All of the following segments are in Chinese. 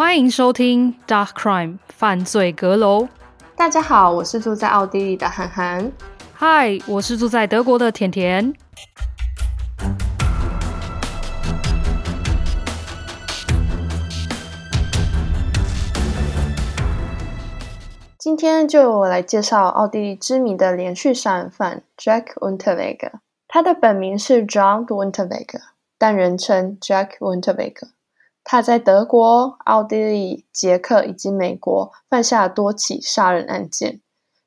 欢迎收听《Dark Crime 犯罪阁楼》。大家好，我是住在奥地利的涵涵。嗨，我是住在德国的甜甜。今天就由我来介绍奥地利知名的连续杀人犯 Jack Unterweger。他的本名是 John Unterweger，但人称 Jack Unterweger。他在德国、奥地利、捷克以及美国犯下多起杀人案件。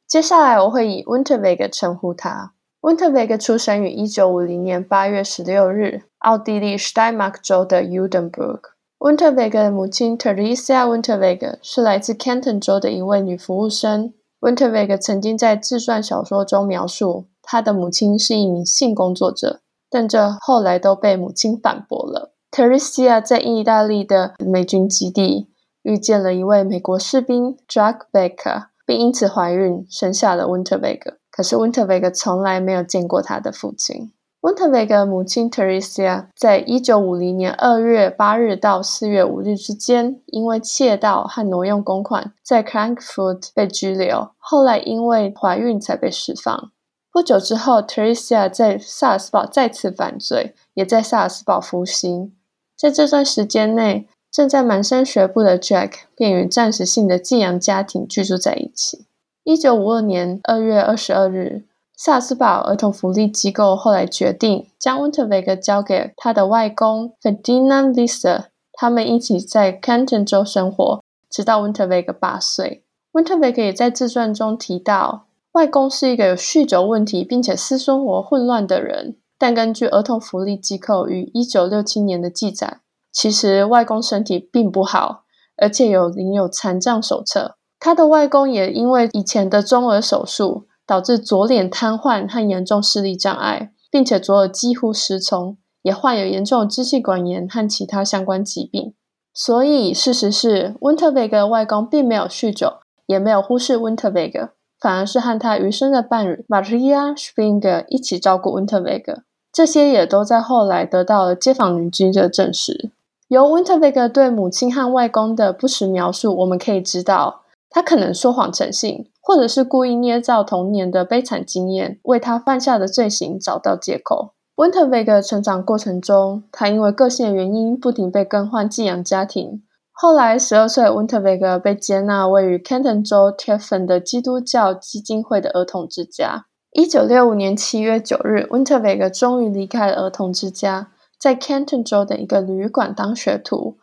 接下来我会以 Winterweg 称呼他。Winterweg 出生于一九五零年八月十六日，奥地利 Steiermark 州的 Judenburg。Unterweger 的母亲 Teresa Winterweg 是来自 Canton 州的一位女服务生。Winterweg 曾经在自传小说中描述，他的母亲是一名性工作者，但这后来都被母亲反驳了。Teresia 在意大利的美军基地遇见了一位美国士兵 Jack Becker，并因此怀孕，生下了 Unterweger。可是 Unterweger 从来没有见过他的父亲。Unterweger 母亲 Teresia 在一九五零年二月八日到四月五日之间，因为窃盗和挪用公款，在 Klagenfurt 被拘留，后来因为怀孕才被释放。不久之后，Teresia 在萨尔斯堡再次犯罪，也在萨尔斯堡服刑。在这段时间内，正在蹒跚学步的 Jack 便与暂时性的寄养家庭居住在一起。一九五二年二月二十二日，萨斯堡儿童福利机构后来决定将 Unterweger 交给他的外公 Ferdinand Lister，他们一起在 Canton 州生活，直到 Unterweger 八岁。Unterweger 也在自传中提到，外公是一个有酗酒问题并且私生活混乱的人。但根据儿童福利机构于一九六七年的记载，其实外公身体并不好，而且有领有残障手册。他的外公也因为以前的中耳手术，导致左脸瘫痪和严重视力障碍，并且左耳几乎失聪，也患有严重支气管炎和其他相关疾病。所以事实是，Unterweger 的外公并没有酗酒，也没有忽视 Unterweger，反而是和他余生的伴侣 Maria Springer 一起照顾 Unterweger。这些也都在后来得到了街坊邻居的证实。由 Unterweger 对母亲和外公的不实描述，我们可以知道，他可能说谎成性，或者是故意捏造童年的悲惨经验，为他犯下的罪行找到借口。Unterweger 成长过程中，他因为个性的原因，不停被更换寄养家庭。后来，十二岁 Unterweger 被接纳位于 Canton 州 Tiffin 的基督教基金会的儿童之家。一九六五年七月九日，Unterweger 终于离开了儿童之家，在 Canton 州的一个旅馆当学徒。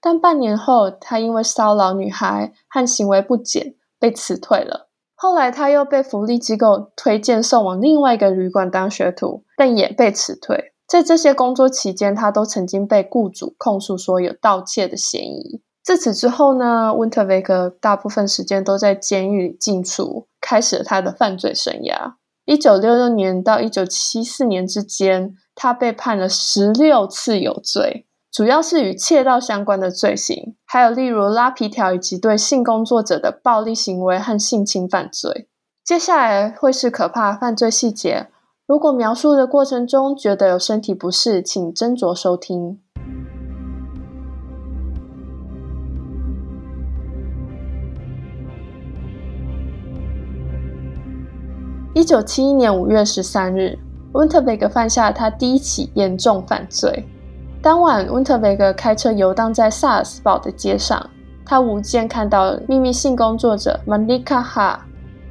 但半年后，他因为骚扰女孩和行为不检被辞退了。后来，他又被福利机构推荐送往另外一个旅馆当学徒，但也被辞退。在这些工作期间，他都曾经被雇主控诉说有盗窃的嫌疑。自此之后呢，Unterweger 大部分时间都在监狱里进出，开始了他的犯罪生涯。一九六六年到一九七四年之间，他被判了十六次有罪，主要是与窃盗相关的罪行，还有例如拉皮条以及对性工作者的暴力行为和性侵犯罪。接下来会是可怕犯罪细节，如果描述的过程中觉得有身体不适，请斟酌收听。一九七一年五月十三日，Unterweger 犯下他第一起严重犯罪。当晚，Unterweger 开车游荡在萨尔斯堡的街上，他无意间看到秘密性工作者 Monika H，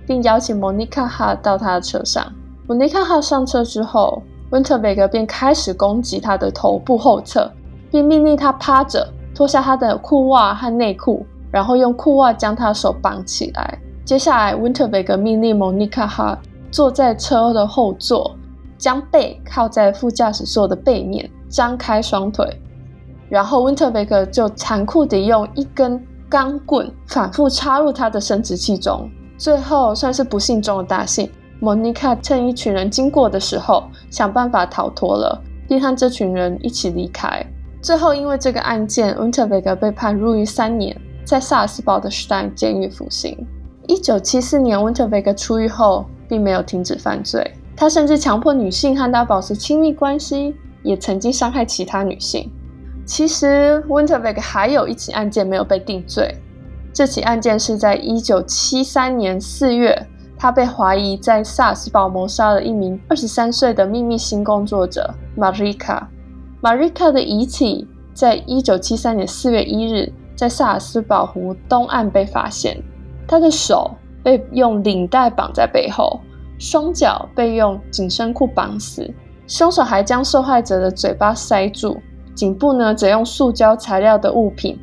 并邀请 Monika H 到他的车上。Monika H 上车之后，Unterweger 便开始攻击他的头部后侧，并命令他趴着，脱下他的裤袜和内裤，然后用裤袜将他的手绑起来。接下来，Unterweger 命令 Monika H 坐在车的后座，将背靠在副驾驶座的背面，张开双腿，然后 Unterweger 就残酷地用一根钢棍反复插入他的生殖器中。最后算是不幸中的大幸莫妮卡趁一群人经过的时候，想办法逃脱了，并和这群人一起离开。最后因为这个案件，Unterweger 被判入狱三年，在萨尔斯堡的 Stein 监狱服刑。一九七四年，Unterweger 出狱后，并没有停止犯罪，他甚至强迫女性和他保持亲密关系，也曾经伤害其他女性。其实 Winterberg 还有一起案件没有被定罪，这起案件是在一九七三年四月，他被怀疑在萨尔斯堡谋杀了一名二十三岁的秘密性工作者 Marika。Marika 的遗体在一九七三年四月一日在萨尔斯堡湖东岸被发现，他的手被用领带绑在背后，双脚被用紧身裤绑死，凶手还将受害者的嘴巴塞住，颈部呢则用塑胶材料的物品，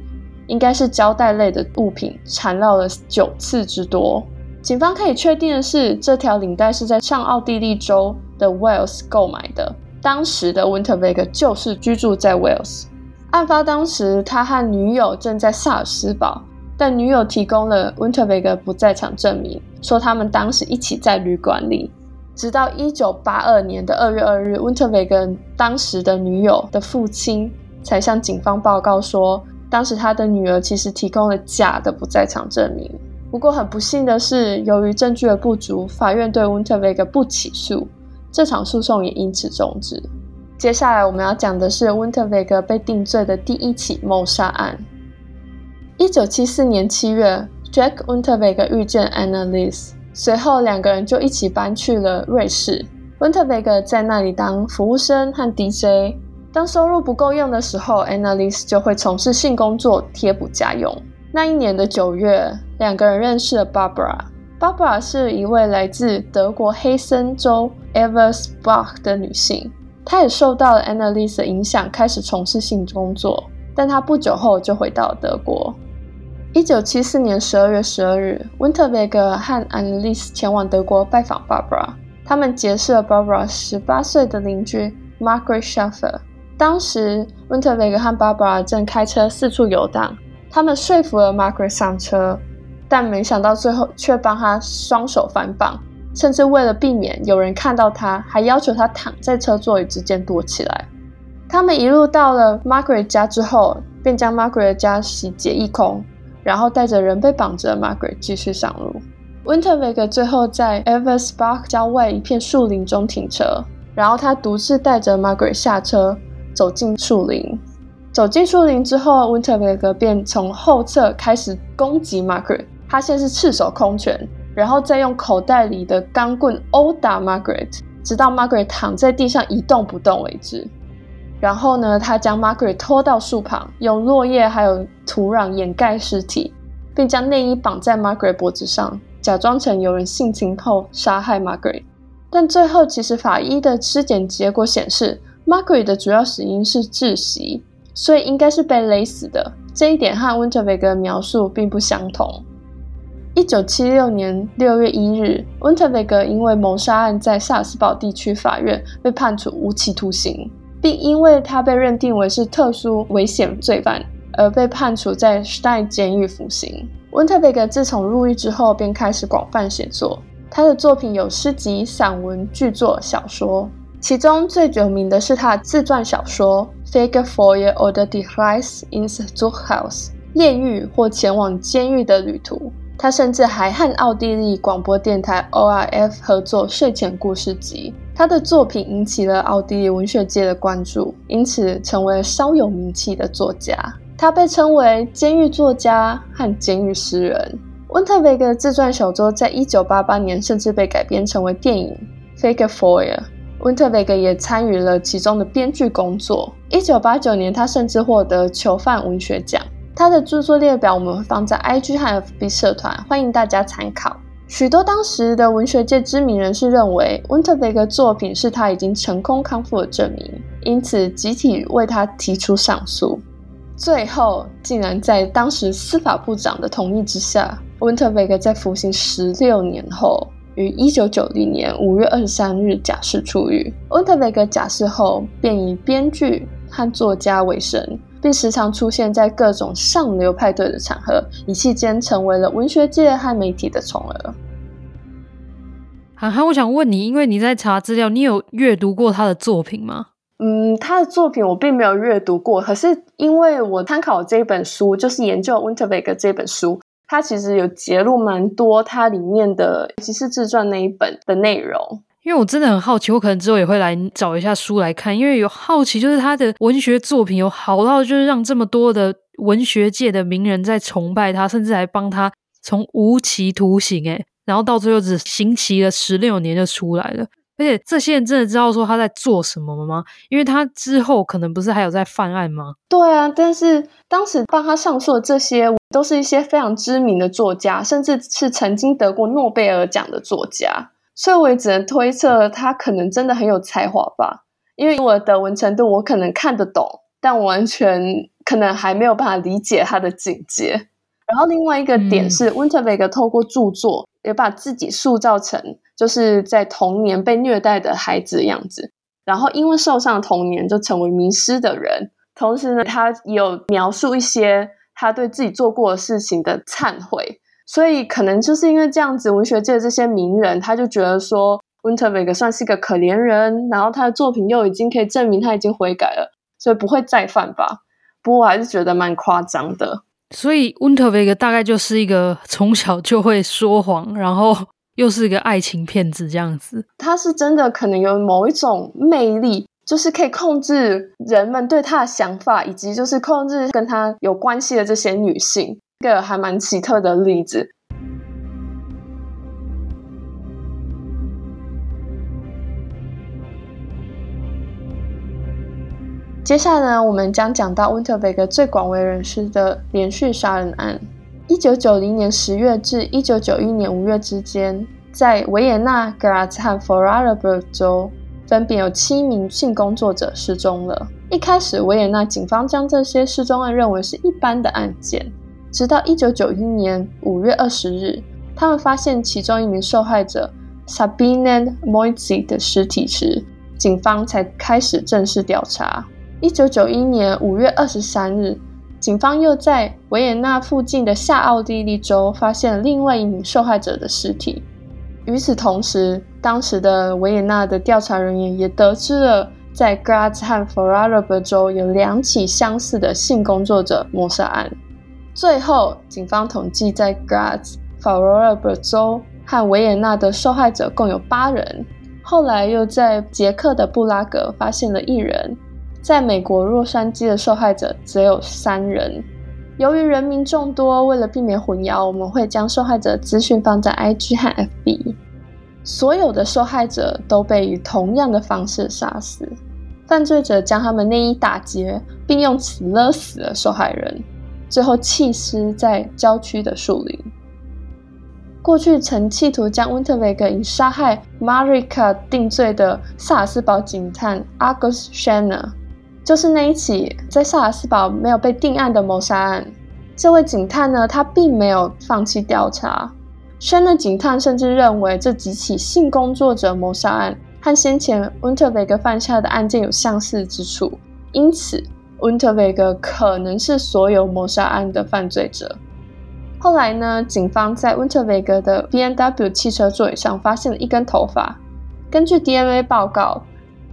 应该是胶带类的物品缠绕了九次之多。警方可以确定的是，这条领带是在上奥地利州的 Wels 购买的。当时的 Winterberg 就是居住在 Wels。案发当时，他和女友正在萨尔斯堡，但女友提供了 Winterberg 不在场证明，说他们当时一起在旅馆里。直到一九八二年的二月二日，Winterberg 当时的女友的父亲才向警方报告说，当时他的女儿其实提供了假的不在场证明。不过很不幸的是，由于证据的不足，法院对 Winterberg 不起诉，这场诉讼也因此终止。接下来我们要讲的是 Winterberg 被定罪的第一起谋杀案。一九七四年七月，Jack Winterberg 遇见 Annalise，随后两个人就一起搬去了瑞士。Winterberg 在那里当服务生和 DJ，当收入不够用的时候，Annalise 就会从事性工作贴补家用。那一年的九月，两个人认识了 Barbara。Barbara 是一位来自德国黑森州 Eversbach 的女性，她也受到了 Annalise 的影响，开始从事性工作。但她不久后就回到了德国。一九七四年十二月十二日温特贝格和 Annalise 前往德国拜访 Barbara。他们结识了 Barbara 十八岁的邻居 Margaret Schaffer。当时温特贝格和 Barbara 正开车四处游荡。他们说服了 Margaret 上车，但没想到最后却帮他双手反绑，甚至为了避免有人看到他，还要求他躺在车座椅之间躲起来。他们一路到了 Margaret 家之后，便将 Margaret 家洗劫一空，然后带着人被绑着的 Margaret 继续上路。Winterberg 最后在 Ever Spark 郊外一片树林中停车，然后他独自带着 Margaret 下车，走进树林。走进树林之后，Winterberg 便从后侧开始攻击 Margaret。他先是赤手空拳，然后再用口袋里的钢棍殴打 Margaret，直到 Margaret 躺在地上一动不动为止。然后呢，他将 Margaret 拖到树旁，用落叶还有土壤掩盖尸体，并将内衣绑在 Margaret 脖子上，假装成有人性侵后杀害 Margaret。但最后，其实法医的尸检结果显示，Margaret 的主要死因是窒息。所以应该是被勒死的，这一点和 Winterberg 的描述并不相同。一九七六年六月一日，Winterberg 因为谋杀案在萨尔斯堡地区法院被判处无期徒刑，并因为他被认定为是特殊危险罪犯而被判处在 Stein 监狱服刑。Winterberg 自从入狱之后便开始广泛写作，他的作品有诗集、散文、剧作、小说。其中最有名的是他的自传小说《Fegefeuer oder die Reise ins Zuchthaus》炼狱或前往监狱的旅途。他甚至还和奥地利广播电台 ORF 合作睡前故事集。他的作品引起了奥地利文学界的关注，因此成为稍有名气的作家。他被称为“监狱作家”和“监狱诗人”。温特维格的自传小说在一九八八年甚至被改编成为电影《Fegefeuer》。Winterberg 也参与了其中的编剧工作。一九八九年，他甚至获得囚犯文学奖。他的著作列表我们会放在 IG 和 FB 社团，欢迎大家参考。许多当时的文学界知名人士认为，Winterberg 作品是他已经成功康复的证明，因此集体为他提出上诉。最后，竟然在当时司法部长的同意之下，Winterberg 在服刑十六年后。于一九九零年五月二十三日假释出狱。温特维格假释后便以编剧和作家为生，并时常出现在各种上流派对的场合，一气间成为了文学界和媒体的宠儿。涵涵，我想问你，因为你在查资料，你有阅读过他的作品吗？嗯，他的作品我并没有阅读过，可是因为我参考这本书，就是研究 Winterberg 这本书。它其实有揭露蛮多它里面的《尤其是自传》那一本的内容，因为我真的很好奇，我可能之后也会来找一下书来看，因为有好奇，就是他的文学作品有好到就是让这么多的文学界的名人在崇拜他，甚至还帮他从无期徒刑诶，然后到最后只刑期了十六年就出来了。而且这些人真的知道说他在做什么吗？因为他之后可能不是还有在犯案吗？对啊，但是当时帮他上诉的这些都是一些非常知名的作家，甚至是曾经得过诺贝尔奖的作家，所以我也只能推测他可能真的很有才华吧。因为我的德文程度，我可能看得懂，但我完全可能还没有办法理解他的境界。然后另外一个点是，温特维格透过著作也把自己塑造成。就是在童年被虐待的孩子的样子，然后因为受伤的童年就成为迷失的人。同时呢，他有描述一些他对自己做过的事情的忏悔。所以可能就是因为这样子，文学界的这些名人他就觉得说，温特维格算是一个可怜人，然后他的作品又已经可以证明他已经悔改了，所以不会再犯吧。不过我还是觉得蛮夸张的。所以温特维格大概就是一个从小就会说谎，然后。又是一个爱情骗子这样子，他是真的可能有某一种魅力，就是可以控制人们对他的想法，以及就是控制跟他有关系的这些女性，一个还蛮奇特的例子。接下来呢，我们将讲到温特维格最广为人知的连续杀人案。一九九零年十月至一九九一年五月之间，在维也纳、格拉兹和佛罗尔堡州，分别有七名性工作者失踪了。一开始，维也纳警方将这些失踪案认为是一般的案件，直到一九九一年五月二十日，他们发现其中一名受害者 Sabine Moitzi 的尸体时，警方才开始正式调查。一九九一年五月二十三日。警方又在维也纳附近的下奥地利州发现了另外一名受害者的尸体。与此同时，当时的维也纳的调查人员也得知了在 Graz 和佛罗尔堡州有两起相似的性工作者谋杀案。最后，警方统计在格拉兹、佛罗尔堡州和维也纳的受害者共有八人。后来又在捷克的布拉格发现了一人。在美国洛杉矶的受害者则有三人。由于人名众多，为了避免混淆，我们会将受害者资讯放在 IG 和 FB。所有的受害者都被以同样的方式杀死。犯罪者将他们内衣打结，并用此勒死了受害人，最后弃尸在郊区的树林。过去曾企图将温特维格以杀害 Marika 定罪的萨尔斯堡警探 August Schenner。就是那一起在萨尔斯堡没有被定案的谋杀案，这位警探呢，他并没有放弃调查。Shanner 警探甚至认为这几起性工作者谋杀案和先前温特维格犯下的案件有相似之处，因此温特维格可能是所有谋杀案的犯罪者。后来呢，警方在温特维格的 BMW 汽车座椅上发现了一根头发，根据 DNA 报告。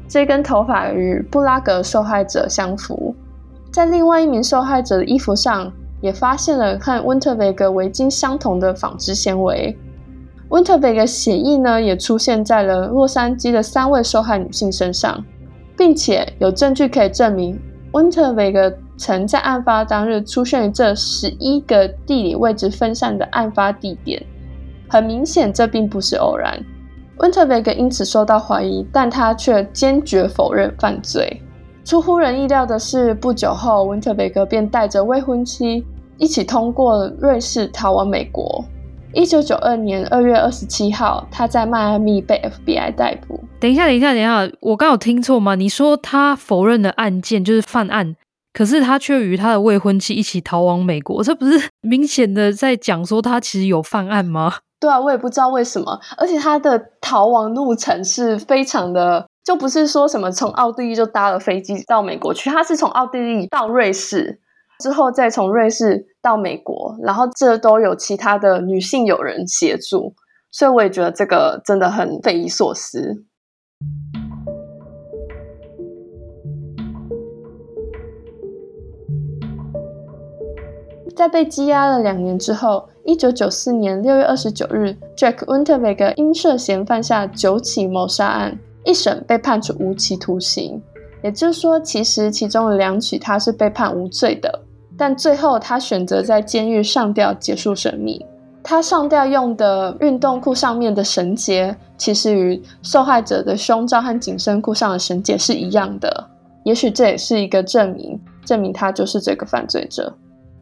这根头发与布拉格受害者相符，在另外一名受害者的衣服上也发现了和温特维格围巾相同的纺织纤维。温特维格血液呢，也出现在了洛杉矶的三位受害女性身上，并且有证据可以证明温特维格曾在案发当日出现于这十一个地理位置分散的案发地点。很明显，这并不是偶然。温特维格因此受到怀疑，但他却坚决否认犯罪。出乎人意料的是，不久后，温特维格便带着未婚妻一起通过瑞士逃往美国。一九九二年二月二十七号，他在迈阿密被 FBI 逮捕。等一下，等一下，等一下，我刚有听错吗？你说他否认的案件就是犯案，可是他却与他的未婚妻一起逃往美国，这不是明显的在讲说他其实有犯案吗？对啊，我也不知道为什么，而且他的逃亡路程是非常的，就不是说什么从奥地利就搭了飞机到美国去，他是从奥地利到瑞士，之后再从瑞士到美国，然后这都有其他的女性友人协助，所以我也觉得这个真的很匪夷所思。在被羁押了两年之后，一九九四年六月二十九日，Jack Winterweger 因涉嫌犯下九起谋杀案，一审被判处无期徒刑。也就是说，其实其中的两起他是被判无罪的，但最后他选择在监狱上吊结束生命。他上吊用的运动裤上面的绳结，其实与受害者的胸罩和紧身裤上的绳结是一样的。也许这也是一个证明，证明他就是这个犯罪者。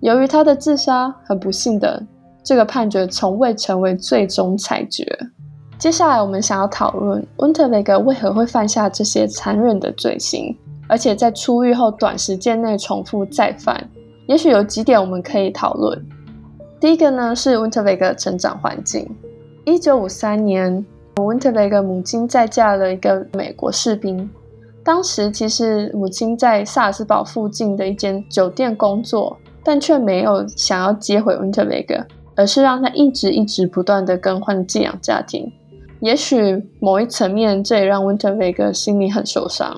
由于他的自杀，很不幸的，这个判决从未成为最终裁决。接下来，我们想要讨论温特韦格为何会犯下这些残忍的罪行，而且在出狱后短时间内重复再犯。也许有几点我们可以讨论。第一个呢是 Unterweger 的成长环境。一九五三年，Unterweger 母亲再嫁了一个美国士兵。当时其实母亲在萨尔斯堡附近的一间酒店工作，但却没有想要接回 Unterweger，而是让他一直一直不断的更换寄养家庭。也许某一层面，这也让 Unterweger 心里很受伤。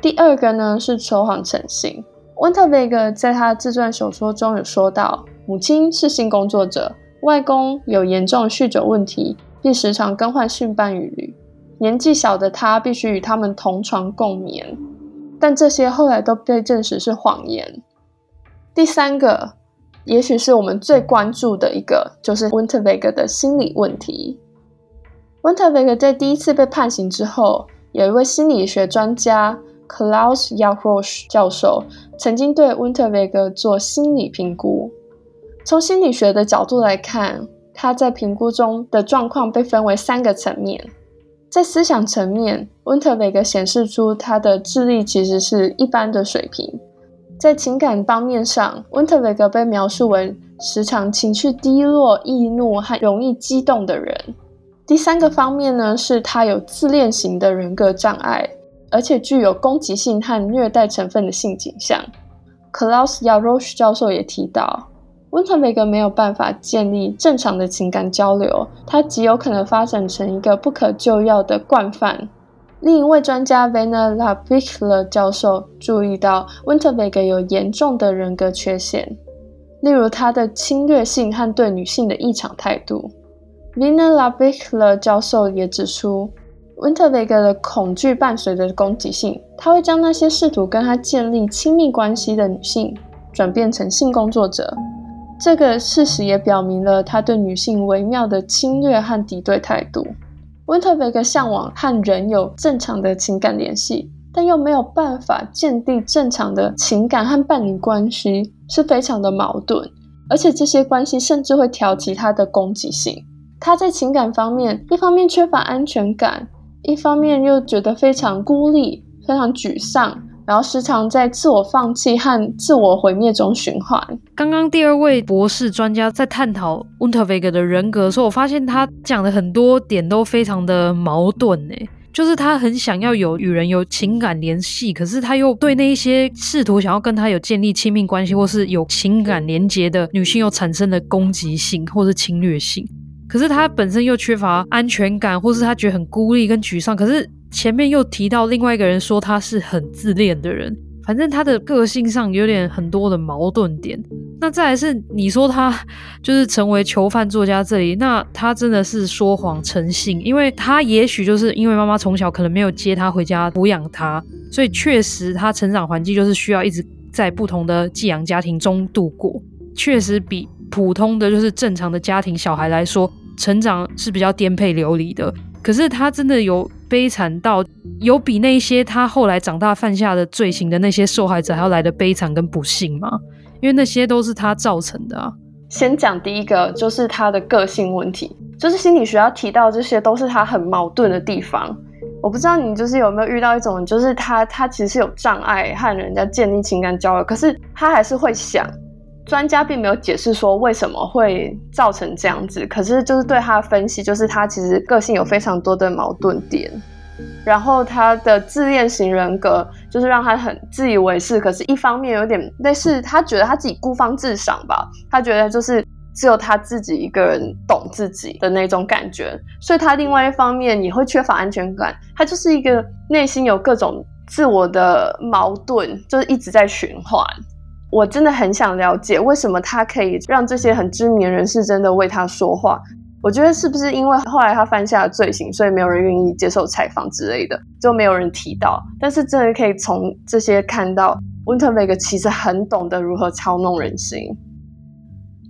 第二个呢是说谎成性。Unterweger 在他的自传小说中有说到，母亲是性工作者，外公有严重酗酒问题，并时常更换性伴侣。年纪小的他必须与他们同床共眠，但这些后来都被证实是谎言。第三个，也许是我们最关注的一个，就是 Unterweger 的心理问题。Unterweger 在第一次被判刑之后，有一位心理学专家。Klaus Jarosch 教授曾经对 Unterweger 做心理评估。从心理学的角度来看，他在评估中的状况被分为三个层面。在思想层面，Unterweger 显示出他的智力其实是一般的水平。在情感方面上，Unterweger 被描述为时常情绪低落、易怒和容易激动的人。第三个方面呢，是他有自恋型的人格障碍。而且具有攻击性和虐待成分的性倾向。Klaus Jarosch 教授也提到，Unterweger 没有办法建立正常的情感交流，他极有可能发展成一个不可救药的惯犯。另一位专家 Vener Labichler 教授注意到，Unterweger 有严重的人格缺陷，例如他的侵略性和对女性的异常态度。Vener Labichler 教授也指出。Unterweger 的恐惧伴随着攻击性，他会将那些试图跟他建立亲密关系的女性转变成性工作者。这个事实也表明了他对女性微妙的侵略和敌对态度。Unterweger 向往和人有正常的情感联系，但又没有办法建立正常的情感和伴侣关系，是非常的矛盾。而且这些关系甚至会挑起他的攻击性。他在情感方面，一方面缺乏安全感。一方面又觉得非常孤立、非常沮丧，然后时常在自我放弃和自我毁灭中循环。刚刚第二位博士专家在探讨 Unterweger 的人格的时候，我发现他讲的很多点都非常的矛盾诶，就是他很想要有与人有情感联系，可是他又对那一些试图想要跟他有建立亲密关系或是有情感连结的女性，又产生了攻击性或是侵略性。可是他本身又缺乏安全感，或是他觉得很孤立跟沮丧。可是前面又提到另外一个人说他是很自恋的人，反正他的个性上有点很多的矛盾点。那再来是你说他就是成为囚犯作家这里，那他真的是说谎成性，因为他也许就是因为妈妈从小可能没有接他回家抚养他，所以确实他成长环境就是需要一直在不同的寄养家庭中度过，确实比。普通的就是正常的家庭小孩来说，成长是比较颠沛流离的。可是他真的有悲惨到有比那些他后来长大犯下的罪行的那些受害者还要来的悲惨跟不幸吗？因为那些都是他造成的啊。先讲第一个，就是他的个性问题，就是心理学要提到这些都是他很矛盾的地方。我不知道你就是有没有遇到一种，就是他他其实有障碍和人家建立情感交流，可是他还是会想。专家并没有解释说为什么会造成这样子，可是就是对他的分析，就是他其实个性有非常多的矛盾点，然后他的自恋型人格就是让他很自以为是，可是一方面有点类似他觉得他自己孤芳自赏吧，他觉得就是只有他自己一个人懂自己的那种感觉，所以他另外一方面也会缺乏安全感，他就是一个内心有各种自我的矛盾，就是一直在循环。我真的很想了解，为什么他可以让这些很知名人士真的为他说话？我觉得是不是因为后来他犯下了罪行，所以没有人愿意接受采访之类的，就没有人提到。但是真的可以从这些看到，，Winterberg 其实很懂得如何操弄人心。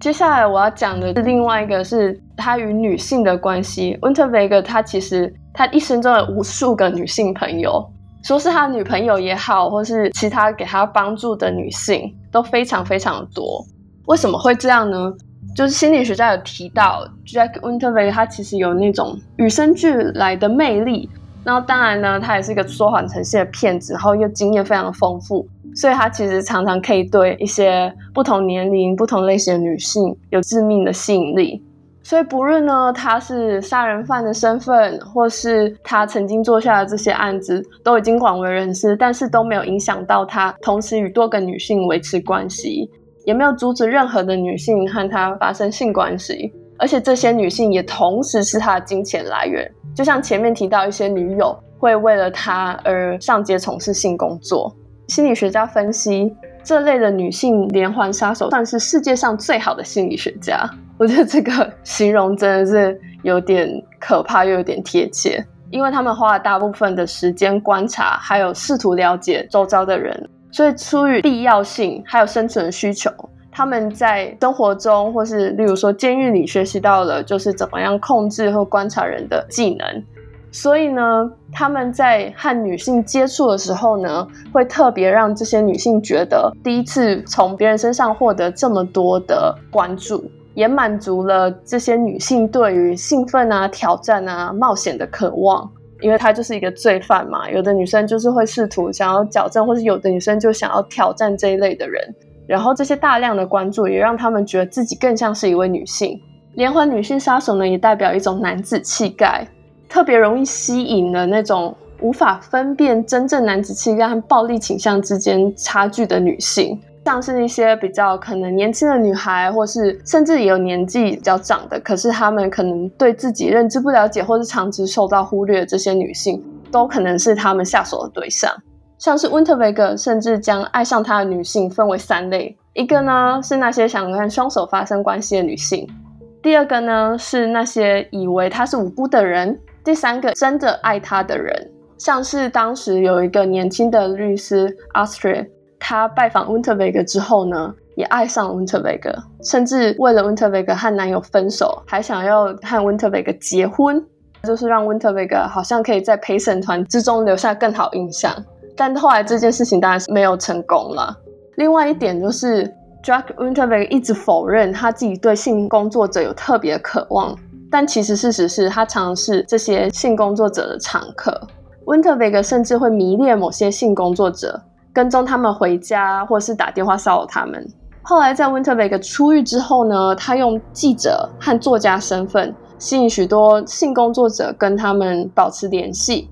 接下来我要讲的是另外一个是他与女性的关系。温特维格他其实他一生中有无数个女性朋友，说是他女朋友也好，或是其他给他帮助的女性都非常非常多。为什么会这样呢？就是心理学家有提到，Jack Unterweger 他其实有那种与生俱来的魅力。然后当然呢，他也是一个说谎成性的骗子，然后又经验非常丰富，所以他其实常常可以对一些不同年龄、不同类型的女性有致命的吸引力。所以不论呢，他是杀人犯的身份，或是他曾经做下的这些案子，都已经广为人知，但是都没有影响到他同时与多个女性维持关系。也没有阻止任何的女性和他发生性关系，而且这些女性也同时是他的金钱来源。就像前面提到，一些女友会为了他而上街从事性工作。心理学家分析，这类的女性连环杀手算是世界上最好的心理学家。我觉得这个形容真的是有点可怕，又有点贴切，因为他们花了大部分的时间观察，还有试图了解周遭的人。所以，出于必要性还有生存需求，他们在生活中，或是例如说监狱里学习到了，就是怎么样控制或观察人的技能。所以呢，他们在和女性接触的时候呢，会特别让这些女性觉得第一次从别人身上获得这么多的关注，也满足了这些女性对于兴奋啊、挑战啊、冒险的渴望。因为她就是一个罪犯嘛，有的女生就是会试图想要矫正，或是有的女生就想要挑战这一类的人。然后这些大量的关注也让他们觉得自己更像是一位女性。连环女性杀手呢，也代表一种男子气概，特别容易吸引的那种无法分辨真正男子气概和暴力倾向之间差距的女性。像是一些比较可能年轻的女孩，或是甚至也有年纪比较长的，可是她们可能对自己认知不了解，或是长期受到忽略这些女性，都可能是他们下手的对象。像是温特维格，甚至将爱上他的女性分为三类：一个呢是那些想跟凶手发生关系的女性；第二个呢是那些以为他是无辜的人；第三个真的爱他的人。像是当时有一个年轻的律师 Astrid。她拜访温特维格之后呢，也爱上温特维格，甚至为了温特维格和男友分手，还想要和温特维格结婚，就是让温特维格好像可以在陪审团之中留下更好印象。但后来这件事情当然是没有成功了。另外一点就是，Jack Unterweger 一直否认他自己对性工作者有特别渴望，但其实事实是他常是这些性工作者的常客。温特维格甚至会迷恋某些性工作者。跟踪他们回家，或是打电话骚扰他们。后来在温特维格出狱之后呢，他用记者和作家身份吸引许多性工作者跟他们保持联系。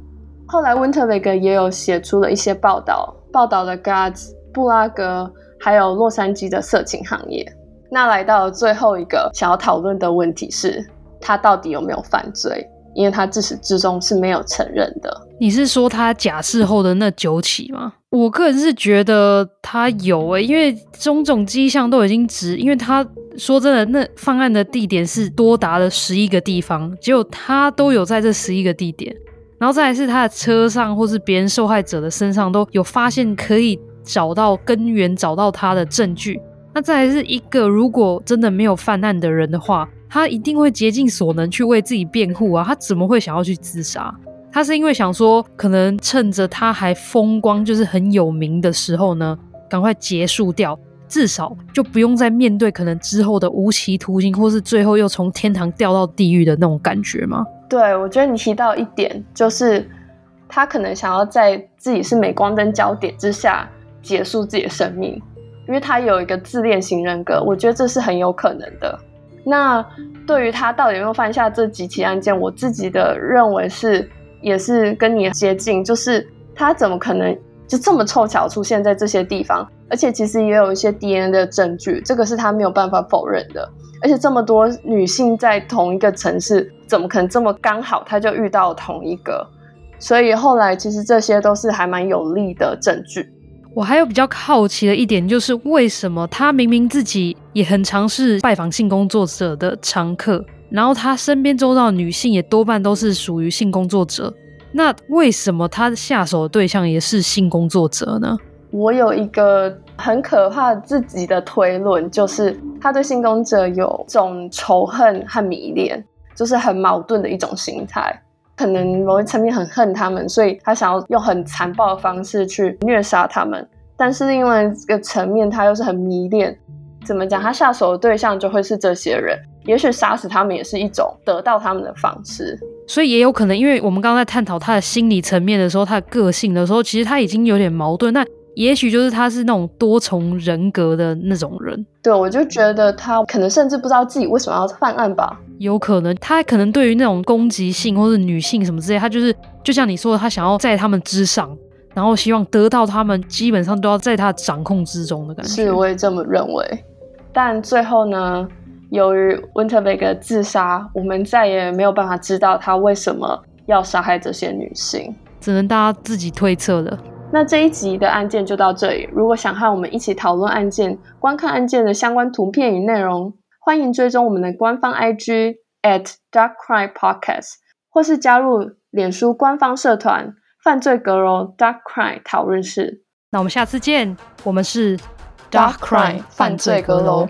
后来温特维格也有写出了一些报道，报道了 Graz、布拉格还有洛杉矶的色情行业。那来到最后一个想要讨论的问题是，他到底有没有犯罪？因为他自始至终是没有承认的。你是说他假释后的那九起吗？我个人是觉得他有诶、因为种种迹象都已经指，因为他说真的，那犯案的地点是多达了十一个地方，结果他都有在这十一个地点，然后再来是他的车上或是别人受害者的身上都有发现可以找到根源、找到他的证据。那再来是一个如果真的没有犯案的人的话，他一定会竭尽所能去为自己辩护啊，他怎么会想要去自杀？他是因为想说，可能趁着他还风光，就是很有名的时候呢，赶快结束掉，至少就不用再面对可能之后的无期徒刑，或是最后又从天堂掉到地狱的那种感觉吗？对，我觉得你提到一点，就是他可能想要在自己是镁光灯焦点之下结束自己的生命，因为他有一个自恋型人格，我觉得这是很有可能的。那对于他到底有没有犯下这几起案件，我自己的认为是。也是跟你接近，就是他怎么可能就这么凑巧出现在这些地方？而且其实也有一些 DNA 的证据，这个是他没有办法否认的。而且这么多女性在同一个城市，怎么可能这么刚好他就遇到同一个？所以后来其实这些都是还蛮有力的证据。我还有比较好奇的一点，就是为什么他明明自己也很常是拜访性工作者的常客，然后他身边周遭的女性也多半都是属于性工作者，那为什么他下手的对象也是性工作者呢？我有一个很可怕自己的推论，就是他对性工作者有种仇恨和迷恋，就是很矛盾的一种心态。可能某一层面很恨他们，所以他想要用很残暴的方式去虐杀他们。但是另外一个层面，他又是很迷恋。怎么讲？他下手的对象就会是这些人。也许杀死他们也是一种得到他们的方式。所以也有可能，因为我们刚刚在探讨他的心理层面的时候，他的个性的时候，其实他已经有点矛盾。那也许就是他是那种多重人格的那种人。对，我就觉得他可能甚至不知道自己为什么要犯案吧。有可能，他可能对于那种攻击性或者女性什么之类，他就是就像你说的，他想要在他们之上，然后希望得到他们，基本上都要在他掌控之中的感觉。是，我也这么认为。但最后呢，由于 Unterweger 自杀，我们再也没有办法知道他为什么要杀害这些女性，只能大家自己推测了。那这一集的案件就到这里。如果想和我们一起讨论案件、观看案件的相关图片与内容，欢迎追踪我们的官方 IG at Dark Crime Podcast，或是加入脸书官方社团“犯罪阁楼 Dark Crime 讨论室”。那我们下次见。我们是 Dark Crime 犯罪阁楼。